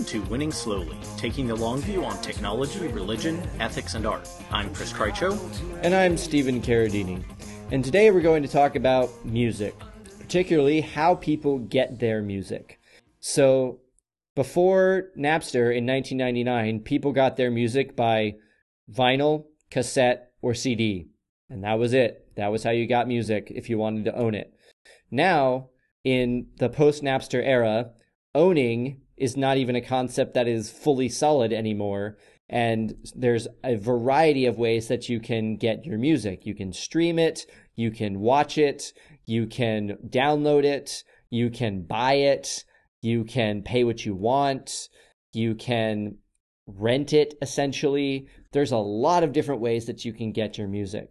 Welcome to Winning Slowly, taking the long view on technology, religion, ethics, and art. I'm Chris Krycho. And I'm Stephen Carradini. And today we're going to talk about music, particularly how people get their music. So, before Napster in 1999, people got their music by vinyl, cassette, or CD. And that was it. That was how you got music if you wanted to own it. Now, in the post Napster era, owning is not even a concept that is fully solid anymore. And there's a variety of ways that you can get your music. You can stream it, you can watch it, you can download it, you can buy it, you can pay what you want, you can rent it essentially. There's a lot of different ways that you can get your music.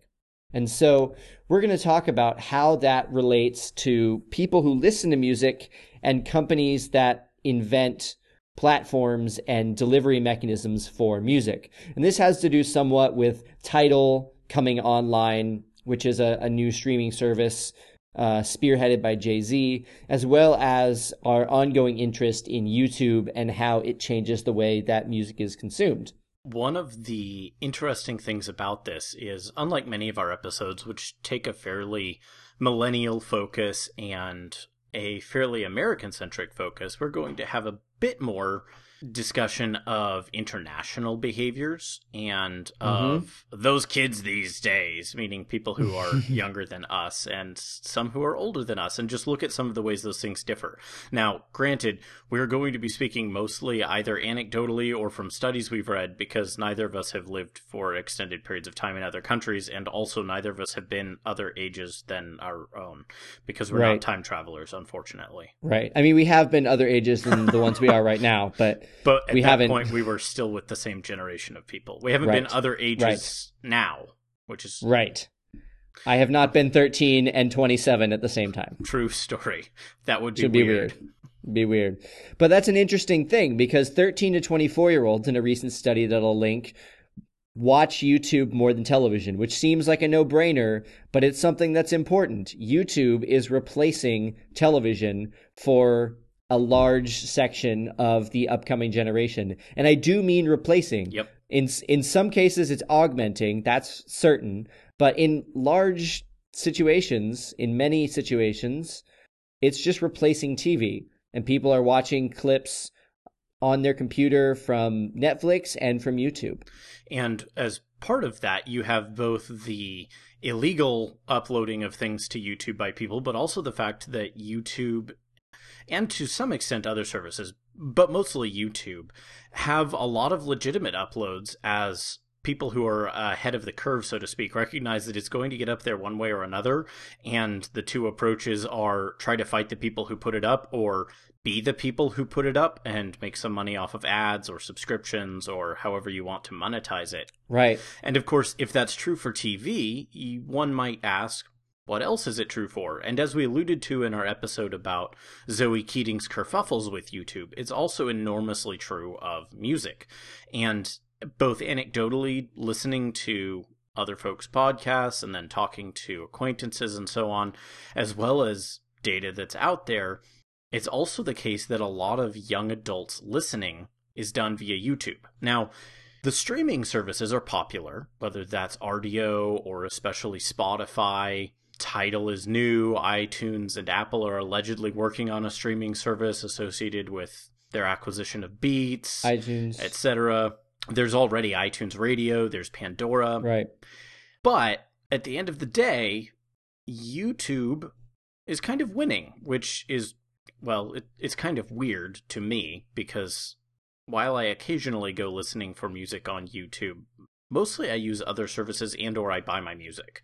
And so we're going to talk about how that relates to people who listen to music and companies that invent platforms and delivery mechanisms for music. And this has to do somewhat with Tidal coming online, which is a, a new streaming service uh, spearheaded by Jay Z, as well as our ongoing interest in YouTube and how it changes the way that music is consumed. One of the interesting things about this is, unlike many of our episodes, which take a fairly millennial focus and a fairly American centric focus, we're going to have a bit more discussion of international behaviors and mm-hmm. of those kids these days, meaning people who are younger than us and some who are older than us, and just look at some of the ways those things differ. Now, granted, we're going to be speaking mostly either anecdotally or from studies we've read because neither of us have lived for extended periods of time in other countries, and also neither of us have been other ages than our own because we're right. not time travelers, unfortunately. Right. I mean, we have been other ages than the ones we are right now, but but at we that haven't... point, we were still with the same generation of people. We haven't right. been other ages right. now, which is right. I have not been 13 and 27 at the same time. True story. That would be, Should be weird. weird. Be weird. But that's an interesting thing because 13 to 24 year olds in a recent study that I'll link watch YouTube more than television, which seems like a no brainer, but it's something that's important. YouTube is replacing television for a large section of the upcoming generation. And I do mean replacing. Yep. In in some cases it's augmenting, that's certain, but in large situations, in many situations, it's just replacing TV and people are watching clips on their computer from Netflix and from YouTube. And as part of that, you have both the illegal uploading of things to YouTube by people, but also the fact that YouTube and to some extent other services, but mostly YouTube, have a lot of legitimate uploads as people who are ahead of the curve, so to speak, recognize that it's going to get up there one way or another. And the two approaches are try to fight the people who put it up or be the people who put it up and make some money off of ads or subscriptions or however you want to monetize it. Right. And of course, if that's true for TV, one might ask, what else is it true for? And as we alluded to in our episode about Zoe Keating's kerfuffles with YouTube, it's also enormously true of music. And both anecdotally, listening to other folks' podcasts and then talking to acquaintances and so on, as well as data that's out there, it's also the case that a lot of young adults listening is done via YouTube. Now, the streaming services are popular, whether that's Rdio or especially Spotify Tidal is new. iTunes and Apple are allegedly working on a streaming service associated with their acquisition of Beats, iTunes, etc. There's already iTunes Radio, there's Pandora. Right. But at the end of the day, YouTube is kind of winning, which is well, it, it's kind of weird to me because while I occasionally go listening for music on YouTube, mostly I use other services and or I buy my music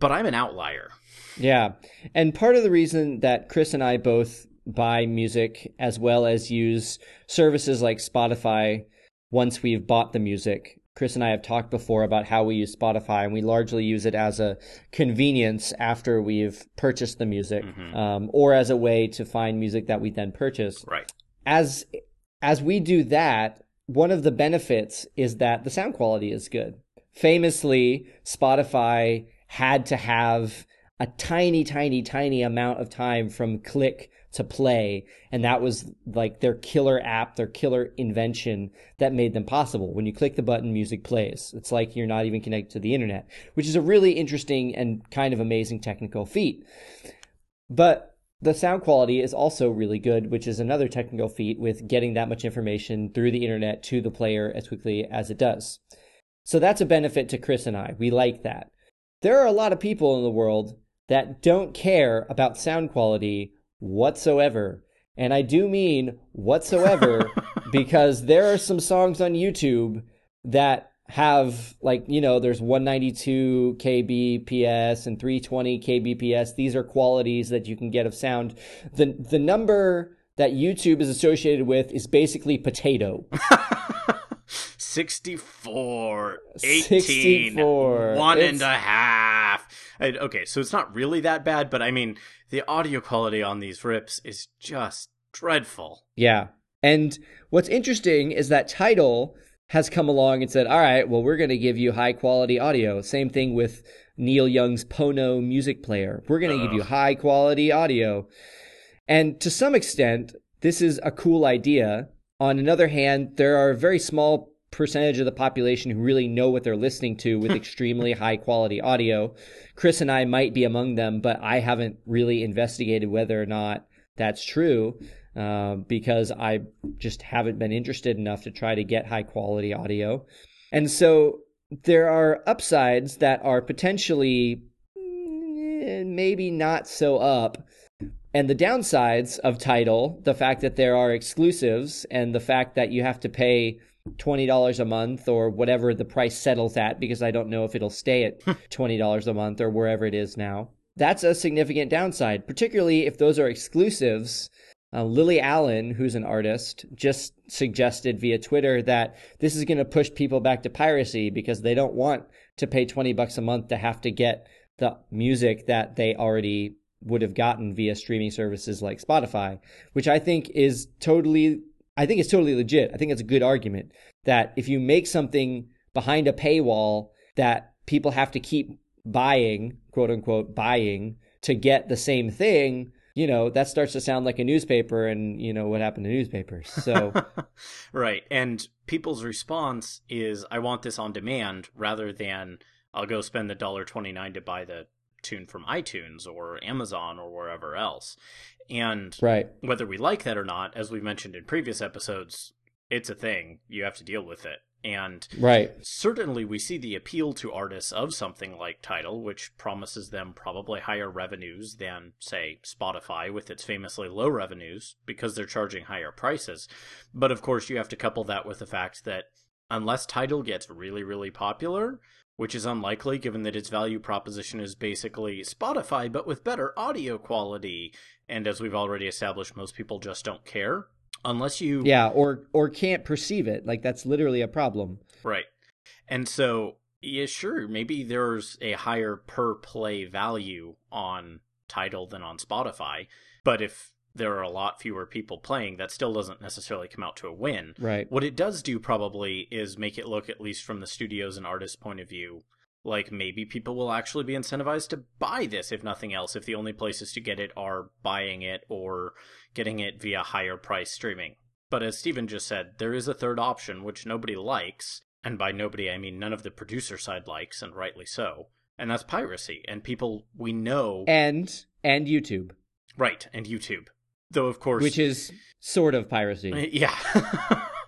but I'm an outlier. Yeah. And part of the reason that Chris and I both buy music as well as use services like Spotify once we've bought the music. Chris and I have talked before about how we use Spotify, and we largely use it as a convenience after we've purchased the music, mm-hmm. um, or as a way to find music that we then purchase. Right. As as we do that, one of the benefits is that the sound quality is good. Famously, Spotify had to have a tiny, tiny, tiny amount of time from click to play. And that was like their killer app, their killer invention that made them possible. When you click the button, music plays. It's like you're not even connected to the internet, which is a really interesting and kind of amazing technical feat. But the sound quality is also really good, which is another technical feat with getting that much information through the internet to the player as quickly as it does. So that's a benefit to Chris and I. We like that. There are a lot of people in the world that don't care about sound quality whatsoever. And I do mean whatsoever because there are some songs on YouTube that have like you know there's 192 kbps and 320 kbps these are qualities that you can get of sound. The the number that youtube is associated with is basically potato 64 18 64. one and a half okay so it's not really that bad but i mean the audio quality on these rips is just dreadful yeah and what's interesting is that Tidal has come along and said, all right, well, we're going to give you high quality audio. Same thing with Neil Young's Pono music player. We're going to give you high quality audio. And to some extent, this is a cool idea. On another hand, there are very small percentage of the population who really know what they're listening to with extremely high quality audio. Chris and I might be among them, but I haven't really investigated whether or not that's true. Uh, because I just haven't been interested enough to try to get high quality audio. And so there are upsides that are potentially eh, maybe not so up. And the downsides of Tidal, the fact that there are exclusives and the fact that you have to pay $20 a month or whatever the price settles at, because I don't know if it'll stay at $20 a month or wherever it is now. That's a significant downside, particularly if those are exclusives uh, Lily Allen, who's an artist, just suggested via Twitter that this is going to push people back to piracy because they don't want to pay 20 bucks a month to have to get the music that they already would have gotten via streaming services like Spotify, which I think is totally I think it's totally legit. I think it's a good argument that if you make something behind a paywall that people have to keep buying, quote unquote, buying to get the same thing, you know that starts to sound like a newspaper and you know what happened to newspapers so right and people's response is i want this on demand rather than i'll go spend the dollar 29 to buy the tune from itunes or amazon or wherever else and right whether we like that or not as we've mentioned in previous episodes it's a thing you have to deal with it and right. certainly we see the appeal to artists of something like Tidal, which promises them probably higher revenues than, say, Spotify with its famously low revenues because they're charging higher prices. But of course, you have to couple that with the fact that unless Tidal gets really, really popular, which is unlikely given that its value proposition is basically Spotify but with better audio quality. And as we've already established, most people just don't care unless you yeah or or can't perceive it. Like that's literally a problem. Right. And so yeah sure maybe there's a higher per play value on Tidal than on spotify but if there are a lot fewer people playing that still doesn't necessarily come out to a win. Right. What it does do probably is make it look at least from the studios and artists point of view like maybe people will actually be incentivized to buy this if nothing else if the only places to get it are buying it or getting it via higher price streaming. But as steven just said there is a third option which nobody likes and by nobody i mean none of the producer side likes and rightly so and that's piracy and people we know and and youtube. Right and youtube though of course which is sort of piracy yeah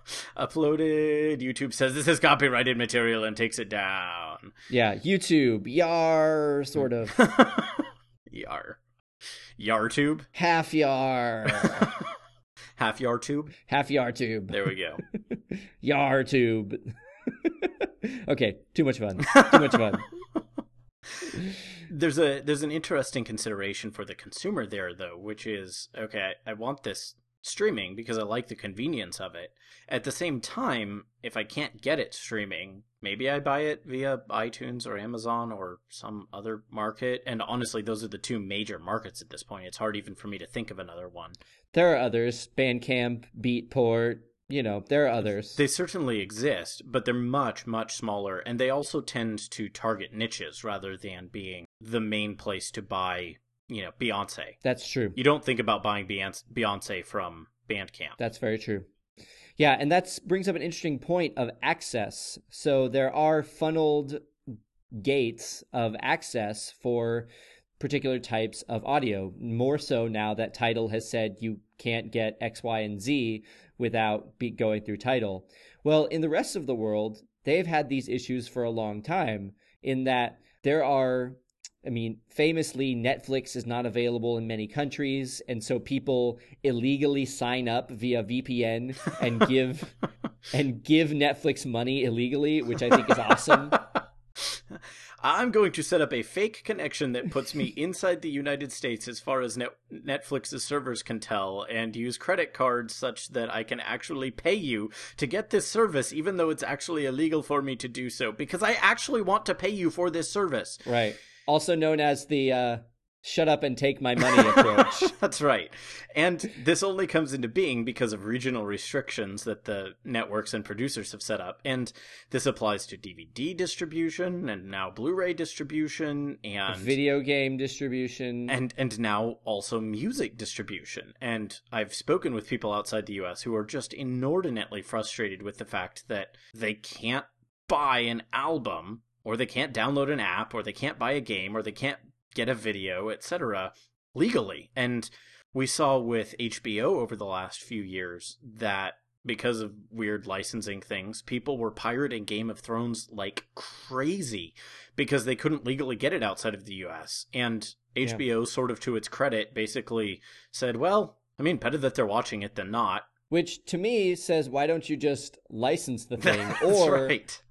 uploaded. YouTube says this is copyrighted material and takes it down. Yeah, YouTube, yar, sort of. yar. Yartube? Half yar. Half yar tube? Half yar tube. There we go. yar tube. okay, too much fun. Too much fun. There's a there's an interesting consideration for the consumer there though, which is okay, I, I want this streaming because I like the convenience of it. At the same time, if I can't get it streaming, maybe I buy it via iTunes or Amazon or some other market. And honestly, those are the two major markets at this point. It's hard even for me to think of another one. There are others Bandcamp, Beatport, you know, there are others. They certainly exist, but they're much, much smaller. And they also tend to target niches rather than being the main place to buy you know, Beyonce. That's true. You don't think about buying Beyonce from Bandcamp. That's very true. Yeah, and that brings up an interesting point of access. So there are funneled gates of access for particular types of audio. More so now that Tidal has said you can't get X, Y, and Z without be going through Tidal. Well, in the rest of the world, they've had these issues for a long time in that there are I mean, famously, Netflix is not available in many countries, and so people illegally sign up via VPN and give and give Netflix money illegally, which I think is awesome. I'm going to set up a fake connection that puts me inside the United States as far as Net- Netflix's servers can tell, and use credit cards such that I can actually pay you to get this service, even though it's actually illegal for me to do so, because I actually want to pay you for this service. Right. Also known as the uh, shut up and take my money approach. That's right. And this only comes into being because of regional restrictions that the networks and producers have set up. And this applies to DVD distribution and now Blu-ray distribution and video game distribution and and now also music distribution. And I've spoken with people outside the US who are just inordinately frustrated with the fact that they can't buy an album or they can't download an app or they can't buy a game or they can't get a video, etc., legally. And we saw with HBO over the last few years that because of weird licensing things, people were pirating Game of Thrones like crazy because they couldn't legally get it outside of the US. And HBO, yeah. sort of to its credit, basically said, well, I mean, better that they're watching it than not. Which to me says, why don't you just license the thing? or right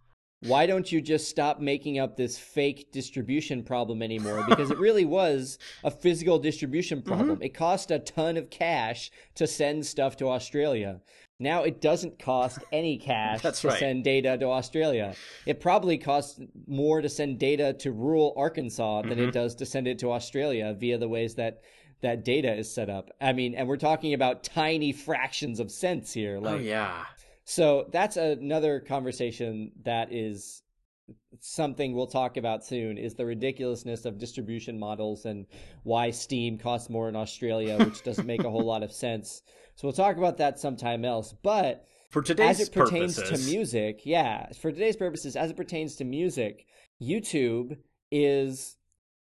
why don't you just stop making up this fake distribution problem anymore? Because it really was a physical distribution mm-hmm. problem. Mm-hmm. It cost a ton of cash to send stuff to Australia. Now it doesn't cost any cash to right. send data to Australia. It probably costs more to send data to rural Arkansas than mm-hmm. it does to send it to Australia via the ways that that data is set up. I mean, and we're talking about tiny fractions of cents here. Oh, like, oh yeah. So that's another conversation that is something we'll talk about soon is the ridiculousness of distribution models and why Steam costs more in Australia, which doesn't make a whole lot of sense. So we'll talk about that sometime else. But for today's as it pertains purposes. to music, yeah, for today's purposes, as it pertains to music, YouTube is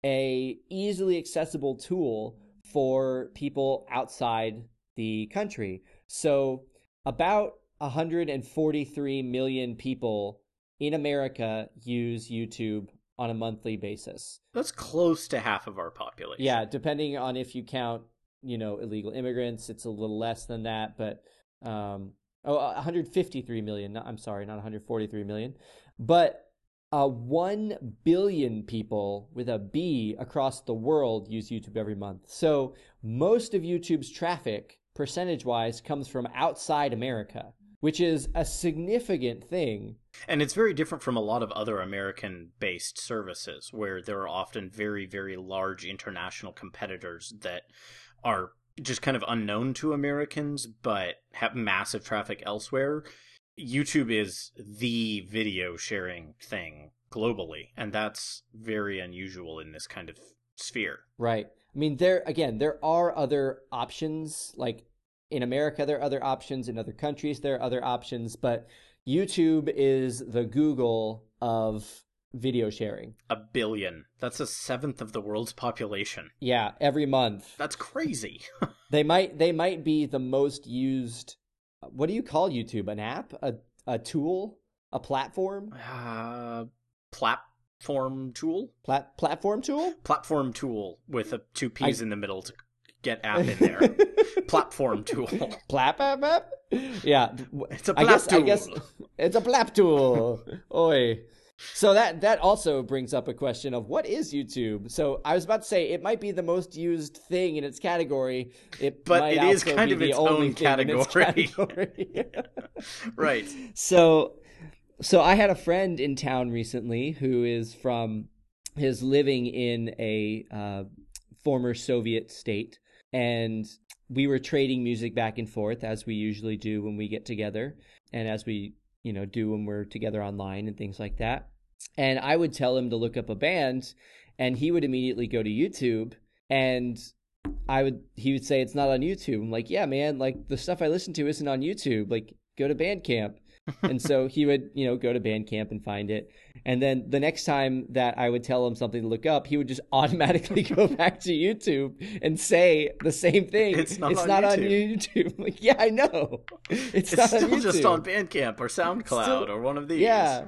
a easily accessible tool for people outside the country. So about 143 million people in America use YouTube on a monthly basis. That's close to half of our population. Yeah, depending on if you count, you know, illegal immigrants, it's a little less than that, but um oh 153 million, I'm sorry, not 143 million. But uh, 1 billion people with a B across the world use YouTube every month. So most of YouTube's traffic, percentage wise, comes from outside America which is a significant thing. And it's very different from a lot of other American based services where there are often very, very large international competitors that are just kind of unknown to Americans but have massive traffic elsewhere. YouTube is the video sharing thing globally, and that's very unusual in this kind of sphere. Right. I mean, there again, there are other options like in America, there are other options. In other countries, there are other options. But YouTube is the Google of video sharing. A billion. That's a seventh of the world's population. Yeah, every month. That's crazy. they might they might be the most used. What do you call YouTube? An app? A a tool? A platform? Uh, platform tool. Plat platform tool. Platform tool with a two p's I... in the middle to get app in there. Platform tool. Plap app app? Yeah. It's a plap I guess, tool. I guess it's a plap tool. Oi. So that that also brings up a question of what is YouTube? So I was about to say it might be the most used thing in its category. It but it is kind of its own category. Its category. right. So so I had a friend in town recently who is from his living in a uh, former Soviet state and we were trading music back and forth as we usually do when we get together and as we you know do when we're together online and things like that and i would tell him to look up a band and he would immediately go to youtube and I would he would say it's not on YouTube. I'm like, yeah, man, like the stuff I listen to isn't on YouTube. Like, go to Bandcamp. And so he would, you know, go to Bandcamp and find it. And then the next time that I would tell him something to look up, he would just automatically go back to YouTube and say the same thing. It's not, it's on, not YouTube. on YouTube. Like, yeah, I know. It's, It's not still on YouTube. just on Bandcamp or SoundCloud Still- or one of these. Yeah.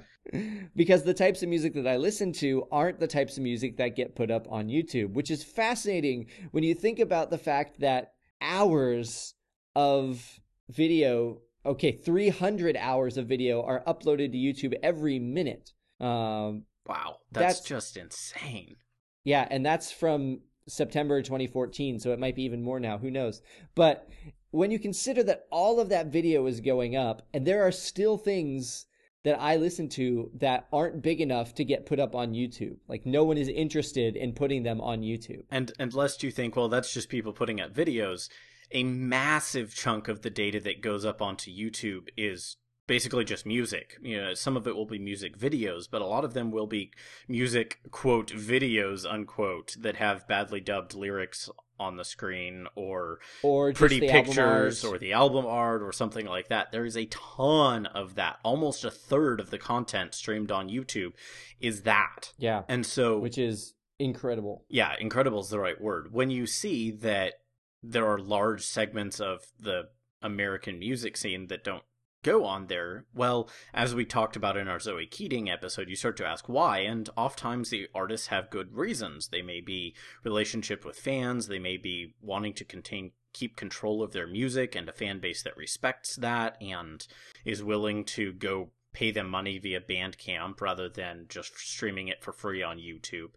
Because the types of music that I listen to aren't the types of music that get put up on YouTube, which is fascinating when you think about the fact that hours of video, okay, 300 hours of video are uploaded to YouTube every minute. Um, Wow, that's, That's- just insane. yeah, and that's from September 2014, so it might be even more now. Who knows? But when you consider that all of that video is going up, and there are still things that I listen to that aren't big enough to get put up on YouTube, like no one is interested in putting them on YouTube. And and lest you think, well, that's just people putting up videos, a massive chunk of the data that goes up onto YouTube is basically just music. You know, some of it will be music videos, but a lot of them will be music quote videos unquote that have badly dubbed lyrics on the screen or Or pretty pictures or the album art or something like that. There is a ton of that. Almost a third of the content streamed on YouTube is that. yeah, And so which is incredible. yeah, incredible is the right word. When you see that there are large segments of the American music scene that don't go on there, well, as we talked about in our Zoe Keating episode, you start to ask why, and oftentimes the artists have good reasons. They may be relationship with fans, they may be wanting to contain keep control of their music and a fan base that respects that and is willing to go pay them money via Bandcamp rather than just streaming it for free on YouTube.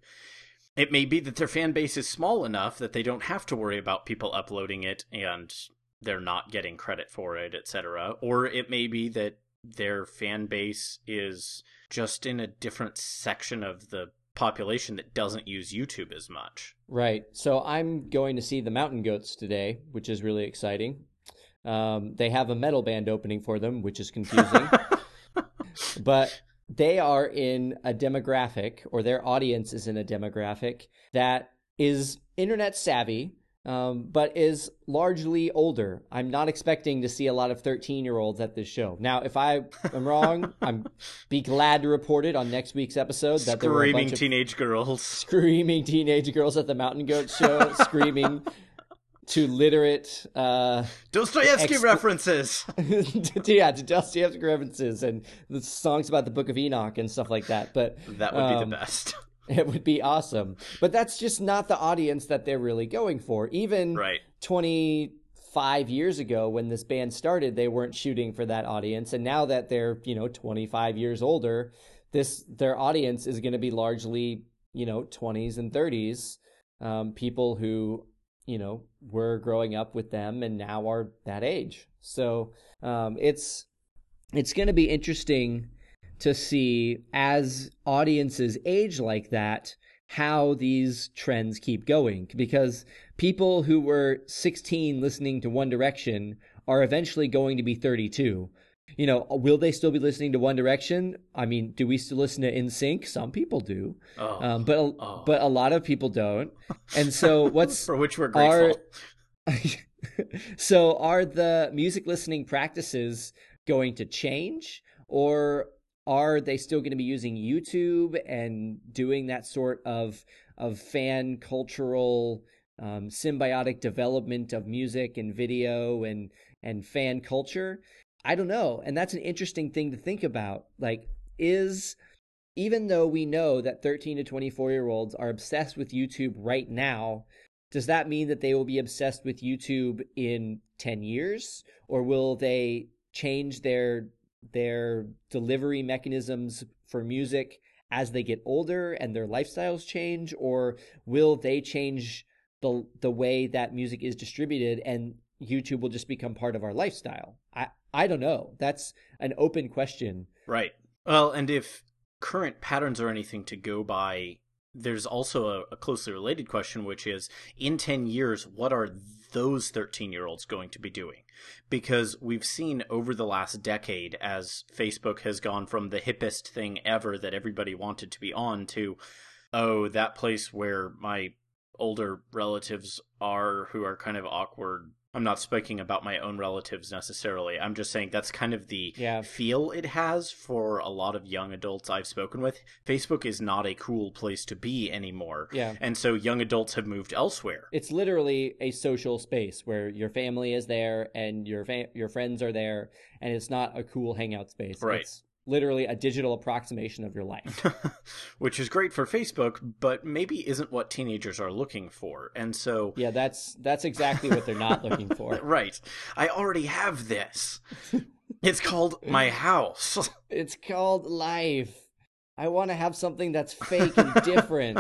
It may be that their fan base is small enough that they don't have to worry about people uploading it and they're not getting credit for it, etc. Or it may be that their fan base is just in a different section of the population that doesn't use YouTube as much. Right. So I'm going to see the Mountain Goats today, which is really exciting. Um, they have a metal band opening for them, which is confusing. but they are in a demographic, or their audience is in a demographic that is internet savvy, um, but is largely older. I'm not expecting to see a lot of 13 year olds at this show. Now, if I am wrong, I'm be glad to report it on next week's episode that there were a Screaming bunch of teenage girls. screaming teenage girls at the Mountain Goat show, screaming to literate, uh, Dostoevsky references. to, yeah, to Dostoevsky references and the songs about the Book of Enoch and stuff like that. But That would be um, the best. It would be awesome. But that's just not the audience that they're really going for. Even right. 25 years ago when this band started, they weren't shooting for that audience. And now that they're, you know, 25 years older, this their audience is going to be largely, you know, 20s and 30s, um, people who, you know, were growing up with them and now are that age. So um, it's it's going to be interesting to see as audiences age like that how these trends keep going because people who were 16 listening to One Direction are eventually going to be 32. You know, will they still be listening to One Direction? I mean, do we still listen to NSYNC? Some people do, Oh, um, but a, oh. but a lot of people don't. And so, what's for which we're are grateful. so are the music listening practices going to change or are they still going to be using YouTube and doing that sort of of fan cultural um, symbiotic development of music and video and and fan culture? I don't know, and that's an interesting thing to think about. Like, is even though we know that 13 to 24 year olds are obsessed with YouTube right now, does that mean that they will be obsessed with YouTube in 10 years or will they change their their delivery mechanisms for music as they get older and their lifestyles change or will they change the the way that music is distributed and YouTube will just become part of our lifestyle? I I don't know. That's an open question. Right. Well, and if current patterns are anything to go by, there's also a, a closely related question, which is in 10 years, what are those 13 year olds going to be doing? Because we've seen over the last decade, as Facebook has gone from the hippest thing ever that everybody wanted to be on to, oh, that place where my older relatives are who are kind of awkward. I'm not speaking about my own relatives necessarily. I'm just saying that's kind of the Yeah. feel it has for a lot of young adults I've spoken with. Facebook is not a cool place to be anymore. Yeah. And so young adults have moved elsewhere. It's literally a social space where your family is there and your fa- your friends are there, and it's not a cool hangout space. Right. It's literally a digital approximation of your life. Which is great for Facebook, but maybe isn't what teenagers are looking for. And so yeah, that's that's exactly what they're not looking for. Right. I already have this. It's called my house. It's called life. I want to have something that's fake and different.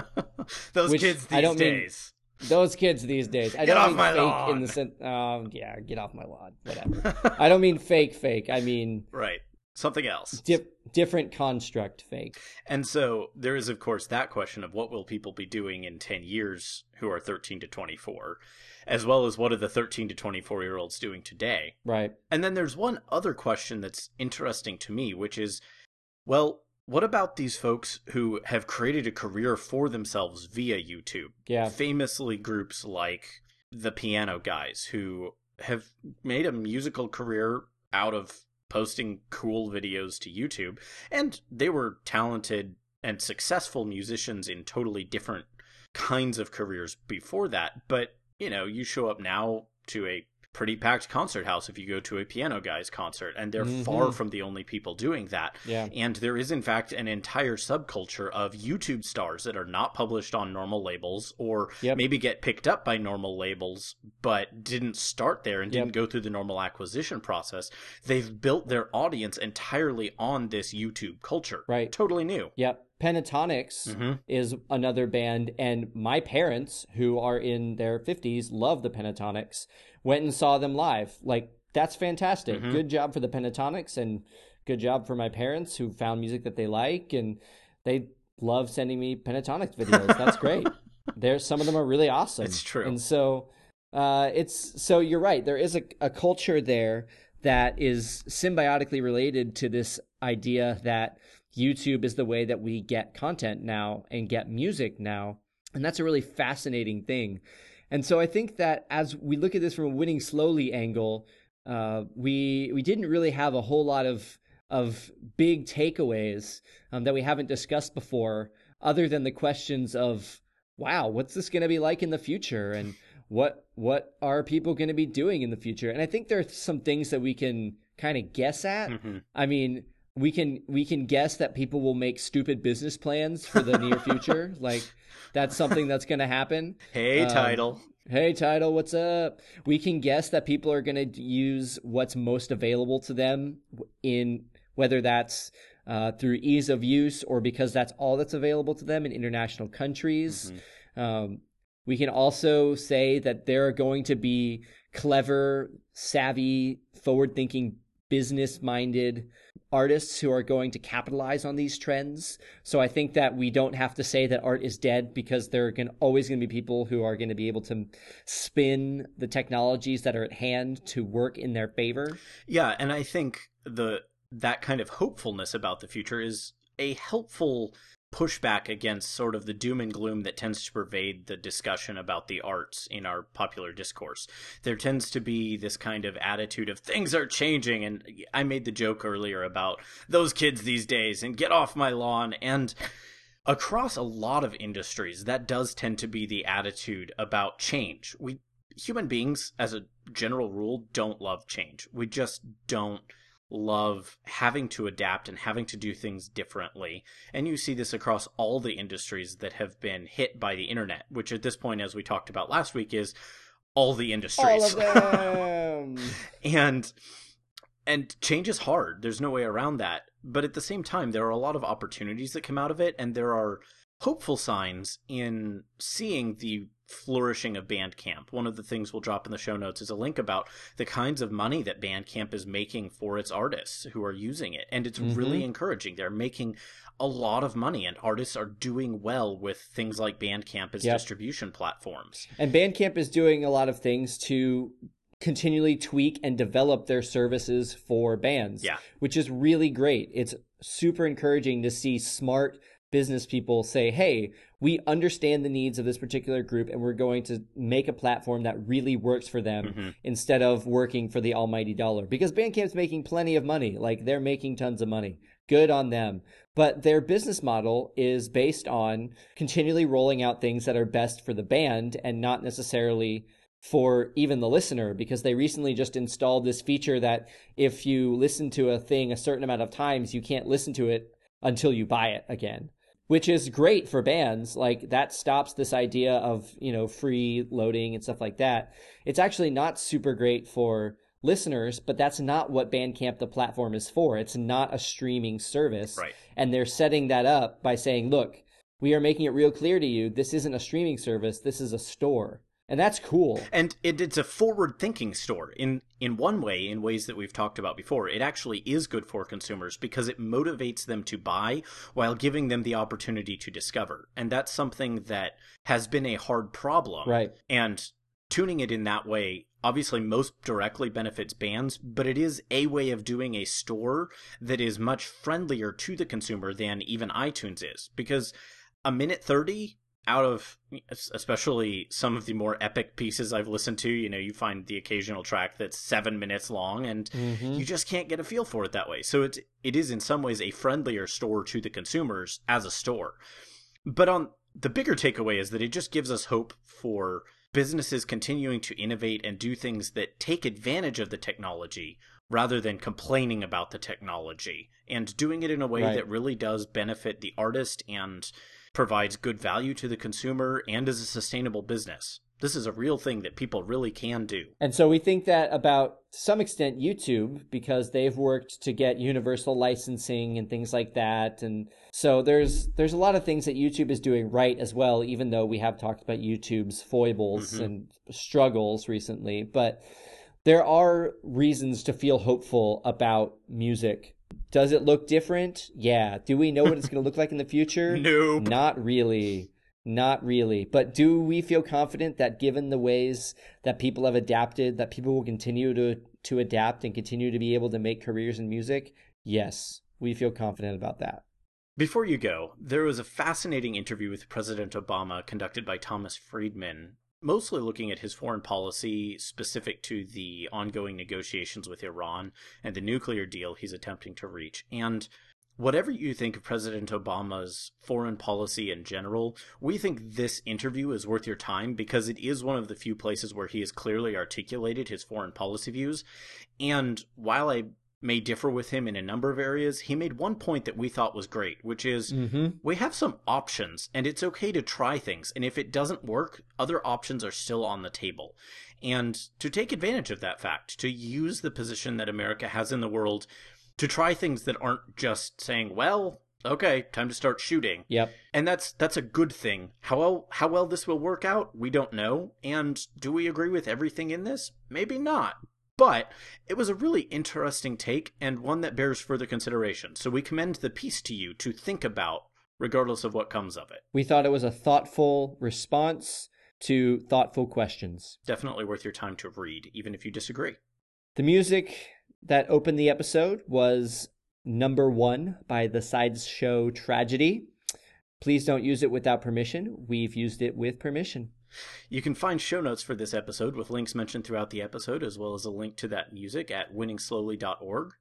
Those Which kids these I don't mean- days. Those kids these days. I Get don't off mean my fake lawn. in the sense. Um, yeah, get off my lawn. Whatever. I don't mean fake, fake. I mean right. Something else. di- different construct fake. And so there is, of course, that question of what will people be doing in 10 years who are 13 to 24, as well as what are the 13 to 24 year olds doing today. Right. And then there's one other question that's interesting to me, which is well, what about these folks who have created a career for themselves via YouTube? Yeah. Famously, groups like the Piano Guys, who have made a musical career out of posting cool videos to YouTube. And they were talented and successful musicians in totally different kinds of careers before that. But, you know, you show up now to a pretty packed concert house if you go to a Piano Guys concert, and they're Mhm. far from the only people doing that. Yeah. And there is, in fact, an entire subculture of YouTube stars that are not published on normal labels or Yep. maybe get picked up by normal labels but didn't start there and Yep. didn't go through the normal acquisition process. They've built their audience entirely on this YouTube culture. Right. Totally new. Yep. Pentatonix Mhm. is another band, and my parents, who are in their 50s, love the Pentatonix, went and saw them live. Like, that's fantastic. Mhm. Good job for the Pentatonix, and good job for my parents who found music that they like, and they love sending me Pentatonix videos. That's great. There's some of them are really awesome. It's true. And so, uh, it's so you're right. There is a, a culture there that is symbiotically related to this idea that YouTube is the way that we get content now and get music now. And that's a really fascinating thing. And so I think that as we look at this from a winning slowly angle, uh, we we didn't really have a whole lot of of big takeaways um, that we haven't discussed before, other than the questions of, wow, what's this going to be like in the future, and what what are people going to be doing in the future? And I think there are some things that we can kind of guess at. Mhm. I mean, we can we can guess that people will make stupid business plans for the near future. Like that's something that's going to happen. Hey, Um, Tidal. Hey, Tidal, what's up? We can guess that people are going to use what's most available to them in whether that's uh, through ease of use or because that's all that's available to them in international countries. Um, we can also say that there are going to be clever, savvy, forward thinking, business minded artists who are going to capitalize on these trends. So I think that we don't have to say that art is dead because there are always going to be people who are going to be able to spin the technologies that are at hand to work in their favor. Yeah, and I think the that kind of hopefulness about the future is a helpful pushback against sort of the doom and gloom that tends to pervade the discussion about the arts in our popular discourse. There tends to be this kind of attitude of things are changing and I made the joke earlier about those kids these days and get off my lawn and across a lot of industries that does tend to be the attitude about change. We human beings as a general rule don't love change. We just don't love having to adapt and having to do things differently. And you see this across all the industries that have been hit by the internet, which at this point, as we talked about last week, is all the industries. All of them. and and change is hard. There's no way around that. But at the same time, there are a lot of opportunities that come out of it, and there are hopeful signs in seeing the flourishing of Bandcamp. One of the things we'll drop in the show notes is a link about the kinds of money that Bandcamp is making for its artists who are using it. And it's Mhm. really encouraging. They're making a lot of money, and artists are doing well with things like Bandcamp as Yep. distribution platforms. And Bandcamp is doing a lot of things to continually tweak and develop their services for bands. Yeah. Which is really great. It's super encouraging to see smart, business people say, hey, we understand the needs of this particular group and we're going to make a platform that really works for them mm-hmm. instead of working for the almighty dollar. Because Bandcamp's making plenty of money. Like they're making tons of money. Good on them. But their business model is based on continually rolling out things that are best for the band and not necessarily for even the listener because they recently just installed this feature that if you listen to a thing a certain amount of times, you can't listen to it until you buy it again which is great for bands. Like that stops this idea of, you know, free loading and stuff like that. It's actually not super great for listeners, but that's not what Bandcamp, the platform, is for. It's not a streaming service. Right. And they're setting that up by saying, look, we are making it real clear to you this isn't a streaming service, this is a store and that's cool. And it, it's a forward-thinking store in in one way, in ways that we've talked about before. It actually is good for consumers because it motivates them to buy while giving them the opportunity to discover, and that's something that has been a hard problem. Right. And tuning it in that way obviously most directly benefits bands, but it is a way of doing a store that is much friendlier to the consumer than even iTunes is because a minute 30 out of especially some of the more epic pieces I've listened to, you know, you find the occasional track that's seven minutes long, and mm-hmm. you just can't get a feel for it that way. So it it is in some ways a friendlier store to the consumers as a store. But on the bigger takeaway is that it just gives us hope for businesses continuing to innovate and do things that take advantage of the technology rather than complaining about the technology and doing it in a way right. that really does benefit the artist and provides good value to the consumer and is a sustainable business. This is a real thing that people really can do. And so we think that about to some extent YouTube because they've worked to get universal licensing and things like that and so there's there's a lot of things that YouTube is doing right as well even though we have talked about YouTube's foibles mm-hmm. and struggles recently but there are reasons to feel hopeful about music does it look different? Yeah. Do we know what it's going to look like in the future? nope. Not really. Not really. But do we feel confident that given the ways that people have adapted, that people will continue to, to adapt and continue to be able to make careers in music? Yes, we feel confident about that. Before you go, there was a fascinating interview with President Obama conducted by Thomas Friedman mostly looking at his foreign policy specific to the ongoing negotiations with Iran and the nuclear deal he's attempting to reach. And whatever you think of President Obama's foreign policy in general, we think this interview is worth your time because it is one of the few places where he has clearly articulated his foreign policy views. And while I may differ with him in a number of areas, he made one point that we thought was great, which is mm-hmm. we have some options and it's okay to try things. And if it doesn't work, other options are still on the table. And to take advantage of that fact, to use the position that America has in the world to try things that aren't just saying, well, okay, time to start shooting. Yep. And that's that's a good thing. How well how well this will work out, we don't know. And do we agree with everything in this? Maybe not. But it was a really interesting take and one that bears further consideration. So we commend the piece to you to think about, regardless of what comes of it. We thought it was a thoughtful response to thoughtful questions. Definitely worth your time to read, even if you disagree. The music that opened the episode was number one by the Sideshow Tragedy. Please don't use it without permission. We've used it with permission. You can find show notes for this episode with links mentioned throughout the episode, as well as a link to that music at winningslowly.org.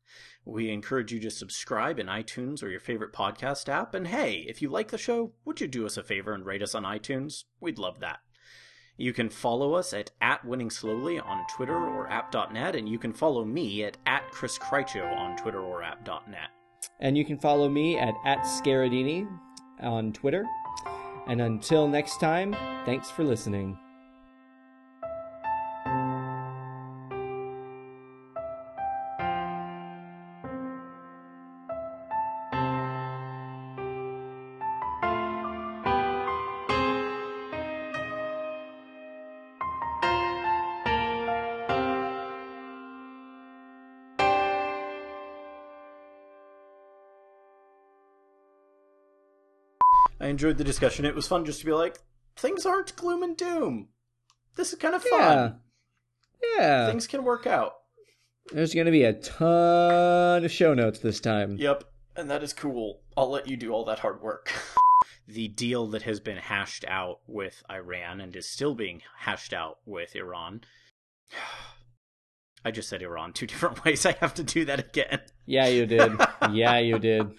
We encourage you to subscribe in iTunes or your favorite podcast app. And hey, if you like the show, would you do us a favor and rate us on iTunes? We'd love that. You can follow us at, at Winning Slowly on Twitter or app.net, and you can follow me at, at Chris on Twitter or app.net. And you can follow me at, at Scaradini on Twitter. And until next time, thanks for listening. Enjoyed the discussion. It was fun just to be like, things aren't gloom and doom. This is kind of fun. Yeah. yeah. Things can work out. There's going to be a ton of show notes this time. Yep. And that is cool. I'll let you do all that hard work. the deal that has been hashed out with Iran and is still being hashed out with Iran. I just said Iran two different ways. I have to do that again. Yeah, you did. yeah, you did.